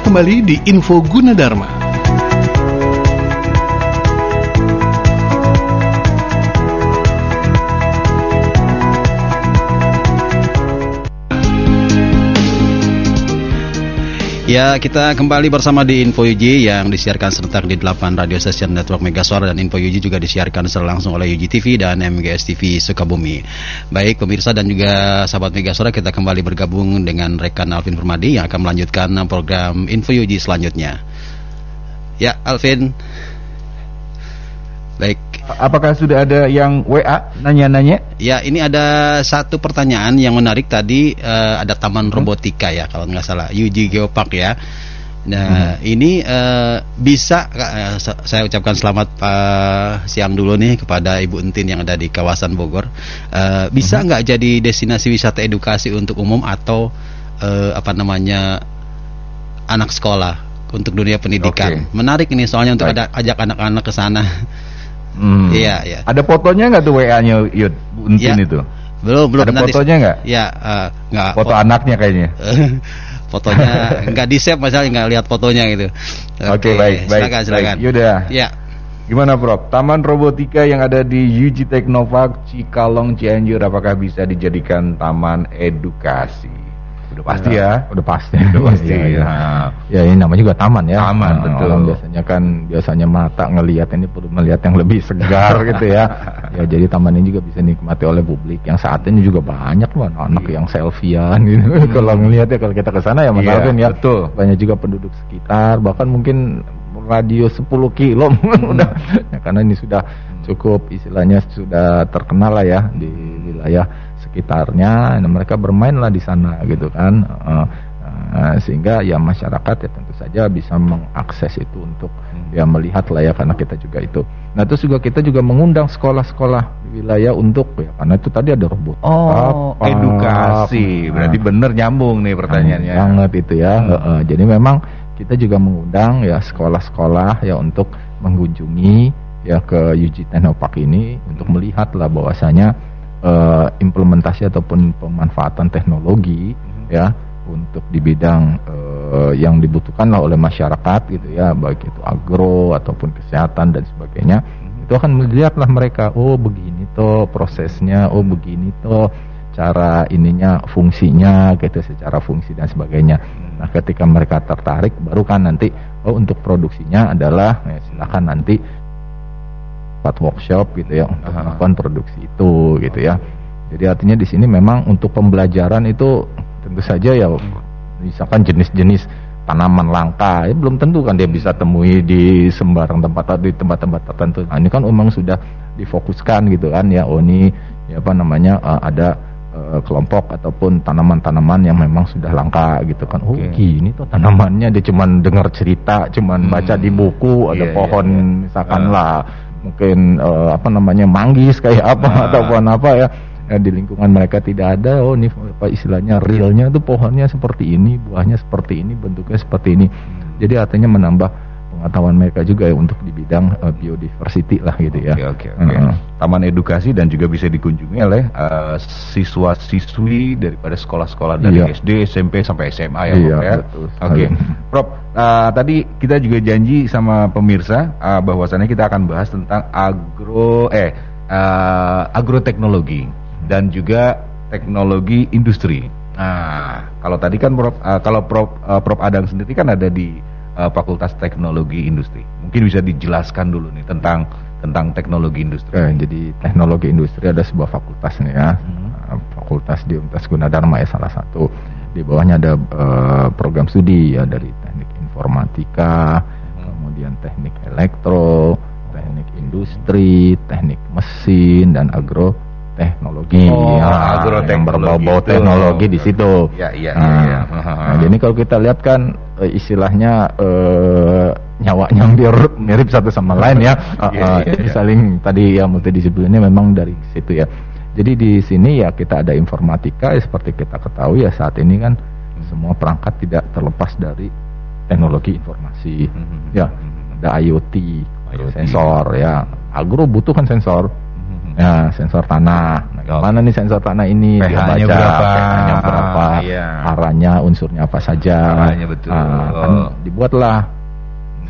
Kembali di Info Gunadarma. Ya, kita kembali bersama di Info UJ yang disiarkan serentak di 8 radio station network Megasuara dan Info UJ juga disiarkan secara langsung oleh UJ TV dan MGS TV Sukabumi. Baik pemirsa dan juga sahabat Megasuara, kita kembali bergabung dengan rekan Alvin Permadi yang akan melanjutkan program Info UJ selanjutnya. Ya, Alvin. Baik, Apakah sudah ada yang WA nanya-nanya? Ya, ini ada satu pertanyaan yang menarik tadi uh, ada Taman hmm. Robotika ya kalau nggak salah UJ Geopark ya. Nah, hmm. ini uh, bisa uh, saya ucapkan selamat uh, siang dulu nih kepada Ibu Entin yang ada di kawasan Bogor. Uh, bisa hmm. nggak hmm. jadi destinasi wisata edukasi untuk umum atau uh, apa namanya anak sekolah untuk dunia pendidikan? Okay. Menarik ini soalnya untuk ada ajak anak-anak ke sana. Hmm. Iya, iya. Ada fotonya nggak tuh WA-nya Yud Untin ya. itu? Belum, belum. Ada nanti, fotonya nggak? Ya, uh, nggak. Foto, foto anaknya kayaknya. fotonya nggak di save masalah nggak lihat fotonya gitu. Oke, okay, baik, baik. Silakan, silakan. Yaudah. Ya. Gimana Prof? Taman robotika yang ada di UG Teknopark Cikalong Cianjur apakah bisa dijadikan taman edukasi? Udah pasti ya. Udah pasti. Udah pasti. ya, ya. ya ini namanya juga taman ya. Taman nah, betul. Orang biasanya kan biasanya mata ngelihat ini perlu melihat yang lebih segar gitu ya. Ya jadi taman ini juga bisa nikmati oleh publik. Yang saat ini juga banyak loh anak-anak iya. yang selfiean gitu. Hmm. kalau ngelihat ya kalau kita ke sana ya Mas iya, Alvin ya. Betul. Banyak juga penduduk sekitar bahkan mungkin radio 10 kilo hmm. udah ya, karena ini sudah cukup istilahnya sudah terkenal lah ya di wilayah sekitarnya, nah mereka bermainlah di sana gitu kan. Uh, uh, sehingga ya masyarakat ya tentu saja bisa mengakses itu untuk hmm. ya melihat lah ya karena kita juga itu. Nah terus juga kita juga mengundang sekolah-sekolah di wilayah untuk ya karena itu tadi ada robot. Oh apa, edukasi nah, berarti bener nyambung nih pertanyaannya. Banget itu ya. Hmm. Uh, uh, jadi memang kita juga mengundang ya sekolah-sekolah ya untuk mengunjungi ya ke UG Technopark ini untuk melihat lah bahwasanya uh, implementasi ataupun pemanfaatan teknologi hmm. ya untuk di bidang uh, yang dibutuhkan oleh masyarakat gitu ya baik itu agro ataupun kesehatan dan sebagainya hmm. itu akan melihatlah mereka oh begini toh prosesnya oh begini toh cara ininya fungsinya gitu secara fungsi dan sebagainya hmm. nah ketika mereka tertarik baru kan nanti oh untuk produksinya adalah ya silakan nanti tempat workshop gitu ya untuk melakukan produksi itu gitu ya. Jadi artinya di sini memang untuk pembelajaran itu tentu saja ya misalkan jenis-jenis tanaman langka ya belum tentu kan dia bisa temui di sembarang tempat atau di tempat-tempat tertentu. Nah, ini kan memang sudah difokuskan gitu kan ya oh ini ya apa namanya uh, ada uh, kelompok ataupun tanaman-tanaman yang memang sudah langka gitu kan. Oh okay. gini tuh tanamannya dia cuman dengar cerita, cuman hmm. baca di buku ada yeah, pohon yeah, yeah. misalkan uh. lah mungkin uh, apa namanya manggis kayak apa nah. ataupun apa ya ya, di lingkungan mereka tidak ada oh ini apa istilahnya realnya tuh pohonnya seperti ini buahnya seperti ini bentuknya seperti ini hmm. jadi artinya menambah pengetahuan mereka juga ya untuk di bidang uh, biodiversity lah gitu ya. Oke oke oke. Taman edukasi dan juga bisa dikunjungi oleh uh, siswa-siswi daripada sekolah-sekolah dari iya. SD, SMP sampai SMA ya, iya, ya. Oke. Okay. Prof, uh, tadi kita juga janji sama pemirsa uh, bahwasannya kita akan bahas tentang agro eh uh, agroteknologi dan juga teknologi industri. Nah, kalau tadi kan Prof, uh, kalau Prof, uh, Prof Adang sendiri kan ada di uh, Fakultas Teknologi Industri. Mungkin bisa dijelaskan dulu nih tentang tentang teknologi industri. Eh, jadi teknologi industri ada sebuah fakultas nih ya. Hmm. Uh, fakultas di Universitas Gunadarma ya salah satu. Di bawahnya ada uh, program studi ya dari teknik informatika, hmm. kemudian teknik elektro, teknik industri, teknik mesin dan agro teknologi oh, ya, yang berbau-bau teknologi di situ. Ya, iya, nah, iya. iya. Nah, jadi kalau kita lihat kan eh, istilahnya uh, nyawanya hampir mirip satu sama lain ya. Uh, uh, jadi saling tadi ya multidisiplinnya memang dari situ ya. Jadi di sini ya kita ada informatika ya, seperti kita ketahui ya saat ini kan semua perangkat tidak terlepas dari teknologi informasi. Hmm. Ya, ada IoT, IoT, sensor ya. Agro butuh kan sensor Ya, sensor tanah. Oh. Mana nih sensor tanah ini? pH-nya berapa? pH-nya berapa? Iya. Arahnya unsurnya apa saja? Arahnya betul. Nah, kan dibuatlah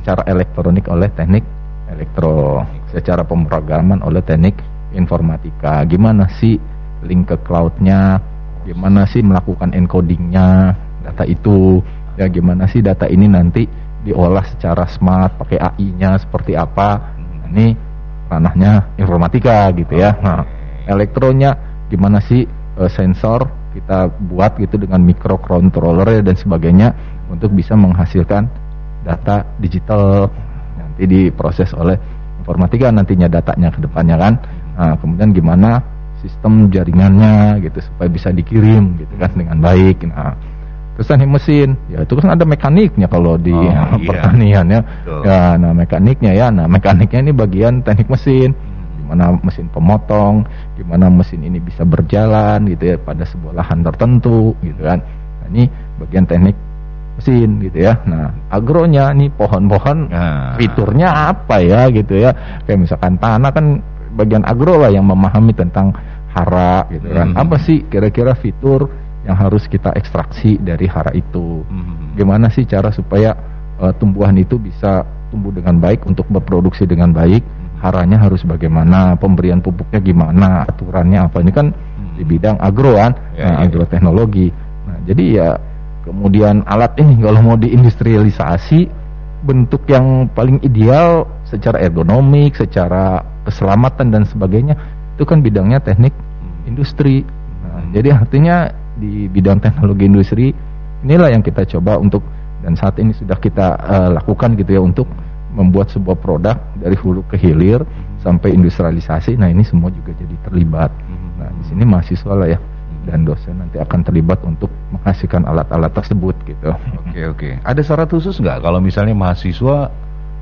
secara elektronik oleh teknik elektro, secara pemrograman oleh teknik informatika. Gimana sih link ke cloudnya? Gimana sih melakukan encodingnya data itu? Ya gimana sih data ini nanti diolah secara smart pakai AI-nya seperti apa? Nah, ini ranahnya informatika gitu ya. Nah, elektronya gimana sih e, sensor kita buat gitu dengan microcontroller dan sebagainya untuk bisa menghasilkan data digital nanti diproses oleh informatika nantinya datanya ke depannya kan. Nah, kemudian gimana sistem jaringannya gitu supaya bisa dikirim gitu kan dengan baik. Nah, terus teknik mesin ya itu kan ada mekaniknya kalau di oh, iya. pertanian ya. Ya, nah mekaniknya ya. Nah, mekaniknya ini bagian teknik mesin. Gimana mesin pemotong, gimana mesin ini bisa berjalan gitu ya pada sebuah lahan tertentu gitu kan. Nah, ini bagian teknik mesin gitu ya. Nah, agronya nih pohon-pohon nah. fiturnya apa ya gitu ya. Kayak misalkan tanah kan bagian agro lah yang memahami tentang hara gitu kan. Hmm. Apa sih kira-kira fitur yang harus kita ekstraksi dari hara itu? Hmm. Gimana sih cara supaya uh, tumbuhan itu bisa tumbuh dengan baik untuk berproduksi dengan baik? Haranya harus bagaimana? Pemberian pupuknya gimana? Aturannya apa? Ini kan hmm. di bidang agro kan, ya, nah, ya, agroteknologi. Nah, jadi ya Kemudian alat ini kalau mau diindustrialisasi bentuk yang paling ideal secara ergonomik, secara keselamatan dan sebagainya itu kan bidangnya teknik industri. Nah, jadi artinya di bidang teknologi industri inilah yang kita coba untuk dan saat ini sudah kita uh, lakukan gitu ya untuk membuat sebuah produk dari hulu ke hilir sampai industrialisasi. Nah ini semua juga jadi terlibat. Nah di sini mahasiswa lah ya dan dosen nanti akan terlibat untuk menghasilkan alat-alat tersebut gitu. Oke oke. Ada syarat khusus nggak kalau misalnya mahasiswa,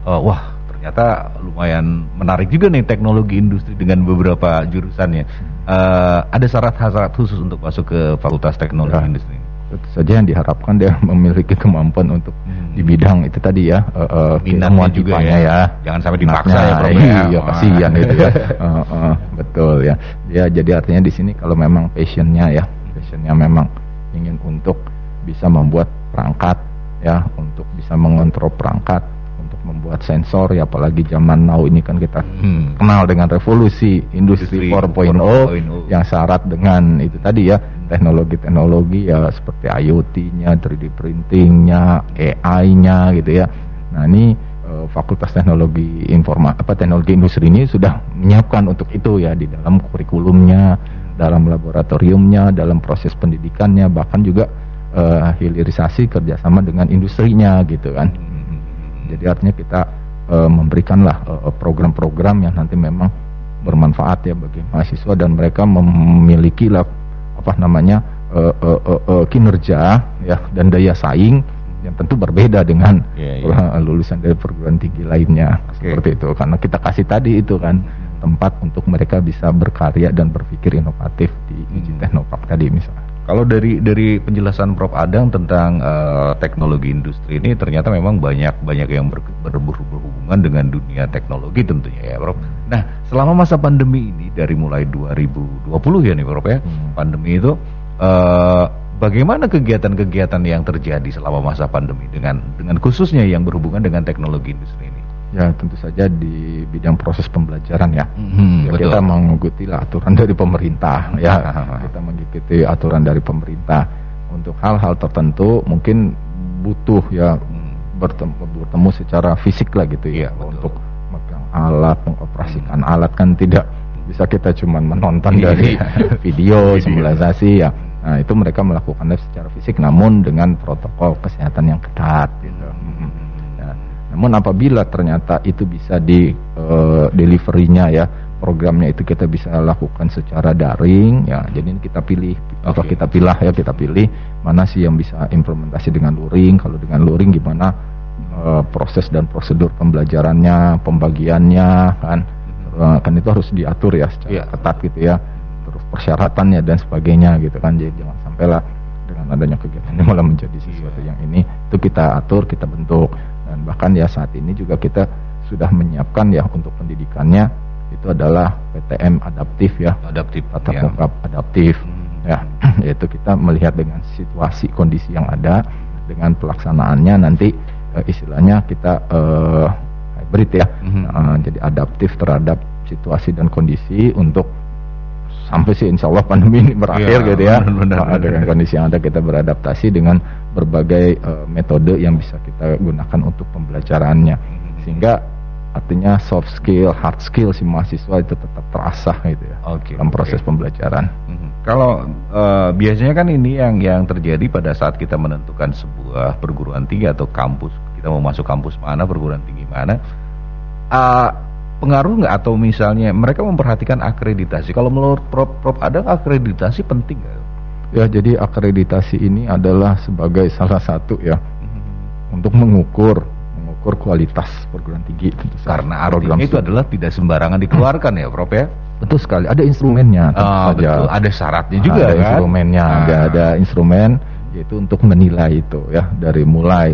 uh, wah ternyata lumayan menarik juga nih teknologi industri dengan beberapa jurusannya. Uh, ada syarat-syarat khusus untuk masuk ke Fakultas Teknologi ya. Industri? Tentu saja yang diharapkan dia memiliki kemampuan untuk hmm. di bidang itu tadi ya. Uh, uh, Minatnya juga ya. ya. Jangan sampai dipaksa ya, Prof. Ya. Iya, kasihan itu ya. Uh, uh, betul ya. Ya jadi artinya di sini kalau memang passionnya ya, passionnya memang ingin untuk bisa membuat perangkat ya, untuk bisa mengontrol perangkat membuat sensor ya apalagi zaman now ini kan kita hmm. kenal dengan revolusi industri 4.0 yang syarat dengan itu tadi ya teknologi-teknologi ya seperti IoT-nya, 3D printing-nya, AI-nya gitu ya. Nah, ini uh, Fakultas Teknologi Informa apa Teknologi Industri ini sudah menyiapkan untuk itu ya di dalam kurikulumnya, dalam laboratoriumnya, dalam proses pendidikannya, bahkan juga uh, hilirisasi kerjasama dengan industrinya gitu kan. Jadi artinya kita uh, memberikanlah program-program yang nanti memang bermanfaat ya bagi mahasiswa dan mereka memiliki lah apa namanya uh, uh, uh, kinerja ya dan daya saing yang tentu berbeda dengan yeah, yeah. lulusan dari perguruan tinggi lainnya okay. seperti itu karena kita kasih tadi itu kan tempat untuk mereka bisa berkarya dan berpikir inovatif di Uji hmm. Teknopark tadi misalnya. Kalau dari dari penjelasan Prof Adang tentang uh, teknologi industri ini ternyata memang banyak banyak yang ber, ber, berhubungan dengan dunia teknologi tentunya ya Prof. Nah selama masa pandemi ini dari mulai 2020 ya nih Prof ya hmm. pandemi itu uh, bagaimana kegiatan-kegiatan yang terjadi selama masa pandemi dengan dengan khususnya yang berhubungan dengan teknologi industri ini? Ya tentu saja di bidang proses pembelajaran ya. Hmm, ya kita mengikuti aturan dari pemerintah ya. kita mengikuti aturan dari pemerintah untuk hal-hal tertentu mungkin butuh ya bertemu, bertemu secara fisik lah gitu ya, ya untuk megang alat, mengoperasikan hmm. alat kan tidak bisa kita cuma menonton iya. dari video simulasi ya. Nah itu mereka melakukannya secara fisik namun dengan protokol kesehatan yang ketat gitu. Namun apabila ternyata itu bisa di uh, deliverynya ya programnya itu kita bisa lakukan secara daring ya jadi kita pilih okay. atau kita pilih ya kita pilih mana sih yang bisa implementasi dengan luring kalau dengan luring gimana uh, proses dan prosedur pembelajarannya pembagiannya kan uh, kan itu harus diatur ya secara yeah. ketat gitu ya terus persyaratannya dan sebagainya gitu kan jadi jangan sampai lah dengan adanya kegiatan ini malah menjadi sesuatu yeah. yang ini itu kita atur kita bentuk dan bahkan ya saat ini juga kita sudah menyiapkan ya untuk pendidikannya. Itu adalah PTM adaptif ya. Adaptif tatap ya. muka adaptif. Hmm. ya yaitu kita melihat dengan situasi kondisi yang ada dengan pelaksanaannya nanti uh, istilahnya kita uh, hybrid ya. Hmm. uh, jadi adaptif terhadap situasi dan kondisi untuk sampai sih insya Allah pandemi ini berakhir ya, gitu ya. benar, benar, dengan kondisi yang ada kita beradaptasi dengan berbagai uh, metode yang bisa kita gunakan untuk pembelajarannya sehingga artinya soft skill, hard skill si mahasiswa itu tetap terasah gitu ya okay, dalam proses okay. pembelajaran. Hmm. Kalau uh, biasanya kan ini yang yang terjadi pada saat kita menentukan sebuah perguruan tinggi atau kampus kita mau masuk kampus mana perguruan tinggi mana uh, pengaruh nggak atau misalnya mereka memperhatikan akreditasi. Kalau menurut Prof, Prof ada akreditasi penting nggak? Ya jadi akreditasi ini adalah sebagai salah satu ya hmm. untuk mengukur mengukur kualitas perguruan tinggi tentu karena program itu adalah tidak sembarangan dikeluarkan ya Prof ya betul sekali ada instrumennya oh, betul. ada syaratnya juga ada kan? instrumennya nah. ada ada instrumen yaitu untuk menilai itu ya dari mulai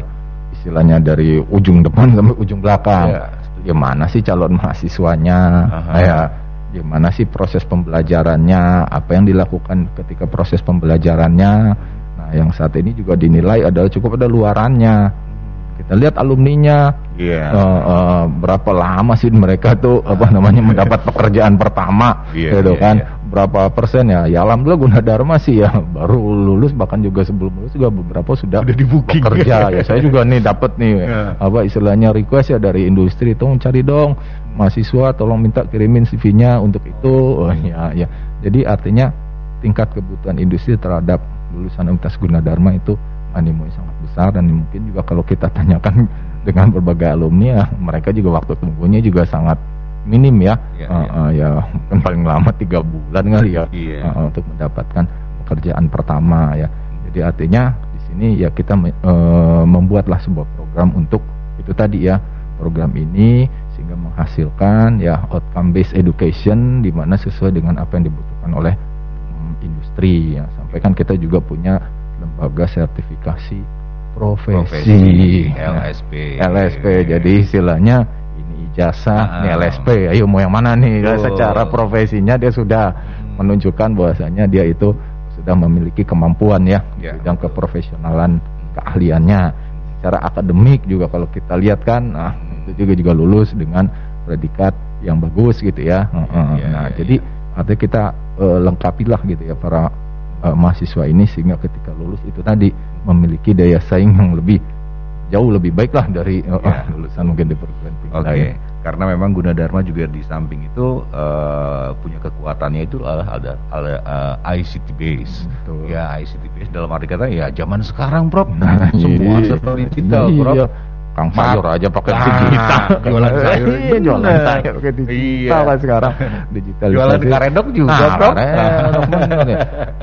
istilahnya dari ujung depan sampai ujung belakang ya, gimana sih calon mahasiswanya Aha. ya gimana sih proses pembelajarannya? Apa yang dilakukan ketika proses pembelajarannya? Nah yang saat ini juga dinilai adalah cukup ada luarannya. Kita lihat alumninya. Yeah. uh, uh, berapa lama sih mereka tuh apa namanya mendapat pekerjaan pertama yeah, gitu yeah, kan? yeah. berapa persen ya? Ya alhamdulillah Gunadarma sih ya baru lulus bahkan juga sebelum lulus juga beberapa sudah sudah di booking bekerja. Ya saya juga nih dapat nih yeah. apa istilahnya request ya dari industri itu cari dong mahasiswa tolong minta kirimin CV-nya untuk itu. Oh, ya ya. Jadi artinya tingkat kebutuhan industri terhadap lulusan Universitas Gunadarma itu animo sangat besar dan mungkin juga kalau kita tanyakan dengan berbagai alumni ya mereka juga waktu tunggunya juga sangat minim ya. Ya, uh, uh, ya mungkin paling lama tiga bulan kali ya yeah. uh, untuk mendapatkan pekerjaan pertama ya. Jadi artinya di sini ya kita uh, membuatlah sebuah program untuk itu tadi ya. Program ini menghasilkan ya outcome based education di mana sesuai dengan apa yang dibutuhkan oleh um, industri ya sampai kan kita juga punya lembaga sertifikasi profesi, profesi LSP. LSP. Jadi istilahnya ini ijazah, ah, ini LSP. Ayo mau yang mana nih? Oh. Secara profesinya dia sudah hmm. menunjukkan bahwasanya dia itu sudah memiliki kemampuan ya yeah. bidang keprofesionalan keahliannya. Secara akademik juga kalau kita lihat kan, nah itu juga juga lulus dengan predikat yang bagus gitu ya. Yeah, nah, yeah, jadi yeah. artinya kita uh, lengkapilah gitu ya para uh, mahasiswa ini sehingga ketika lulus itu tadi memiliki daya saing yang lebih jauh lebih baik lah dari uh, ya. lulusan mungkin di perguruan tinggi okay. lain. Karena memang Gunadarma juga di samping itu uh, punya kekuatannya itu adalah ada, ada uh, ICT base. Betul. Ya ICT base dalam arti kata ya zaman sekarang, Prof. Nah, semua iya. serba digital, Prof. Iya. Kang sayur aja pakai nah, digital. Jualan sayur. Iya, jualan sayur pakai digital iya. sekarang. Digital. Jualan karedok juga, nah, Prof. ya.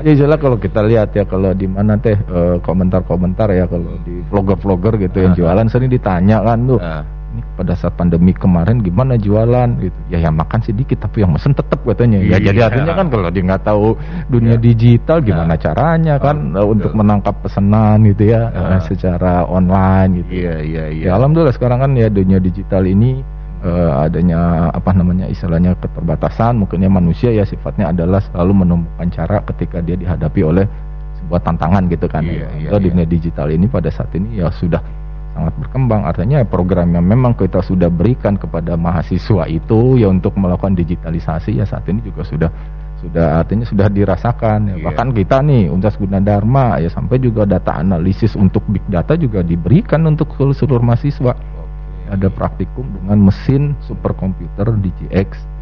ya jelas kalau kita lihat ya kalau di mana teh eh, komentar-komentar ya kalau di vlogger-vlogger gitu yang jualan sering ditanya kan tuh. Ini pada saat pandemi kemarin gimana jualan gitu ya yang makan sedikit tapi yang mesen tetap katanya ya jadi iya. artinya kan kalau dia nggak tahu dunia ya. digital gimana ya. caranya kan oh, untuk menangkap pesanan gitu ya ya. secara online gitu iya iya iya ya alhamdulillah sekarang kan ya dunia digital ini uh, adanya apa namanya istilahnya keterbatasan mungkinnya manusia ya sifatnya adalah selalu menemukan cara ketika dia dihadapi oleh sebuah tantangan gitu kan iya, ya. iya, dunia digital ini pada saat ini ya sudah sangat berkembang artinya program yang memang kita sudah berikan kepada mahasiswa itu ya untuk melakukan digitalisasi ya saat ini juga sudah sudah artinya sudah dirasakan ya. Yeah. bahkan kita nih Universitas Gunadarma ya sampai juga data analisis untuk big data juga diberikan untuk seluruh mahasiswa okay. ada praktikum dengan mesin superkomputer DGX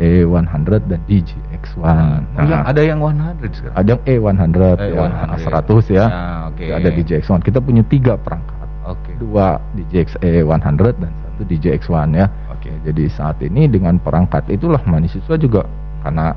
E100 dan DGX1. Nah, nah, ada yang 100 sekarang. Ada yang E100, E100 ya, 100 ya. Nah, okay. Ada DGX1. Kita punya tiga perangkat. Dua DJXE 100 dan satu DJX1 ya. Oke. Okay. Jadi saat ini dengan perangkat itulah mahasiswa juga karena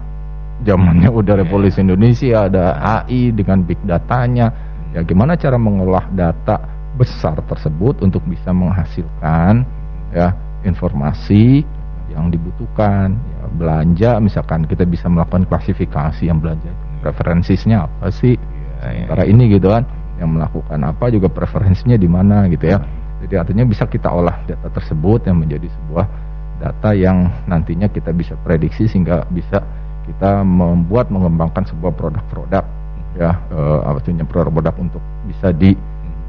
zamannya hmm. udah revolusi yeah. Indonesia ada AI dengan big datanya. Ya gimana cara mengolah data besar tersebut untuk bisa menghasilkan ya informasi yang dibutuhkan ya, belanja misalkan kita bisa melakukan klasifikasi yang belanja preferensinya apa sih ya, ya. ini gitu kan yang melakukan apa juga preferensinya di mana gitu ya. Jadi artinya bisa kita olah data tersebut yang menjadi sebuah data yang nantinya kita bisa prediksi sehingga bisa kita membuat mengembangkan sebuah produk-produk ya uh, artinya produk-produk untuk bisa di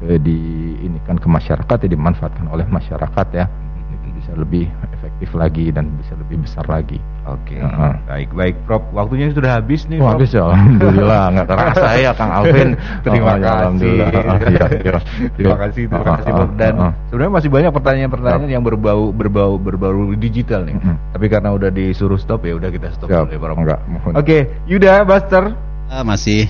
uh, diinikan ke masyarakat ya dimanfaatkan oleh masyarakat ya itu bisa lebih efektif lagi dan bisa lebih besar lagi. Oke, okay. uh -huh. baik baik, Prof. Waktunya sudah habis nih. Oh, habis ya, alhamdulillah, nggak terasa ya, Kang Alvin. terima oh, kasih. Alhamdulillah. ya, ya. Terima kasih, terima kasih, Prof. Dan uh -huh. sebenarnya masih banyak pertanyaan-pertanyaan yang berbau berbau berbau digital nih. Uh -huh. Tapi karena udah disuruh stop ya, udah kita stop dulu ya, Prof. Oke, okay. Yuda, Buster. Uh, masih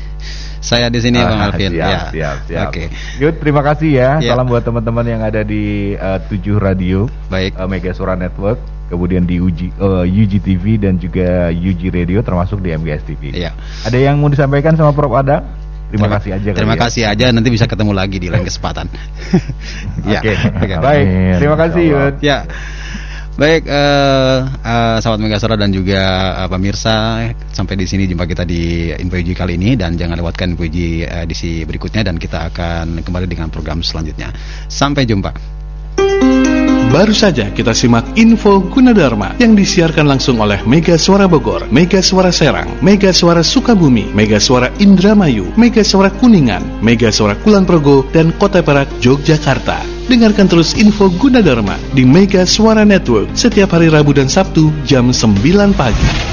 saya di sini ah, Bang Alvin. Siap, ya. siap, siap. Oke. Okay. Yud, terima kasih ya. ya. Salam buat teman-teman yang ada di uh, tujuh radio. Baik. Uh, Mega Suara Network, kemudian di UG, uh, UG dan juga UG Radio termasuk di MGS TV. Iya. Ada yang mau disampaikan sama Prof Ada? Terima, terima kasih aja. Terima ya. kasih aja. Nanti bisa ketemu lagi di lain kesempatan. ya. Oke. Okay. Baik. Terima kasih Yud. Ya. Baik, uh, uh, sahabat Megasora dan juga uh, pemirsa, sampai di sini jumpa kita di Info kali ini dan jangan lewatkan Info uh, edisi berikutnya dan kita akan kembali dengan program selanjutnya. Sampai jumpa. Baru saja kita simak info Gunadarma yang disiarkan langsung oleh Mega Suara Bogor, Mega Suara Serang, Mega Suara Sukabumi, Mega Suara Indramayu, Mega Suara Kuningan, Mega Suara Kulon Progo, dan Kota Perak, Yogyakarta. Dengarkan terus info Gunadarma di Mega Suara Network setiap hari Rabu dan Sabtu jam 9 pagi.